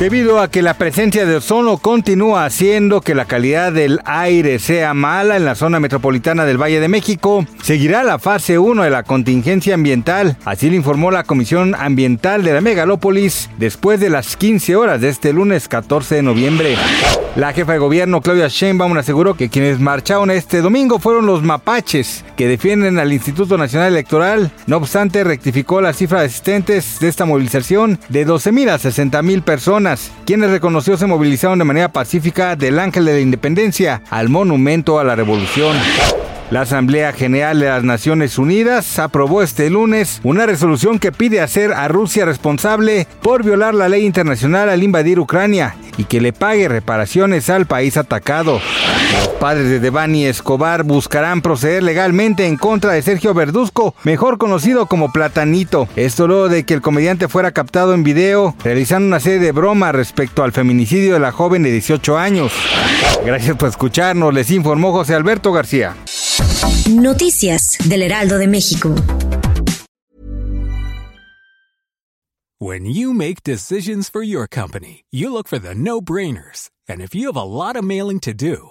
Debido a que la presencia de ozono continúa haciendo que la calidad del aire sea mala en la zona metropolitana del Valle de México, seguirá la fase 1 de la contingencia ambiental. Así lo informó la Comisión Ambiental de la Megalópolis después de las 15 horas de este lunes 14 de noviembre. La jefa de gobierno Claudia Sheinbaum aseguró que quienes marcharon este domingo fueron los mapaches que defienden al Instituto Nacional Electoral. No obstante, rectificó la cifra de asistentes de esta movilización de 12.000 a 60.000 personas quienes reconoció se movilizaron de manera pacífica del Ángel de la Independencia al Monumento a la Revolución. La Asamblea General de las Naciones Unidas aprobó este lunes una resolución que pide hacer a Rusia responsable por violar la ley internacional al invadir Ucrania y que le pague reparaciones al país atacado. Los padres de Devani Escobar buscarán proceder legalmente en contra de Sergio Verduzco, mejor conocido como Platanito. Esto luego de que el comediante fuera captado en video realizando una serie de bromas respecto al feminicidio de la joven de 18 años. Gracias por escucharnos, les informó José Alberto García. Noticias del Heraldo de México. When you make decisions for your company, you look for the no-brainers. And if you have a lot of mailing to do,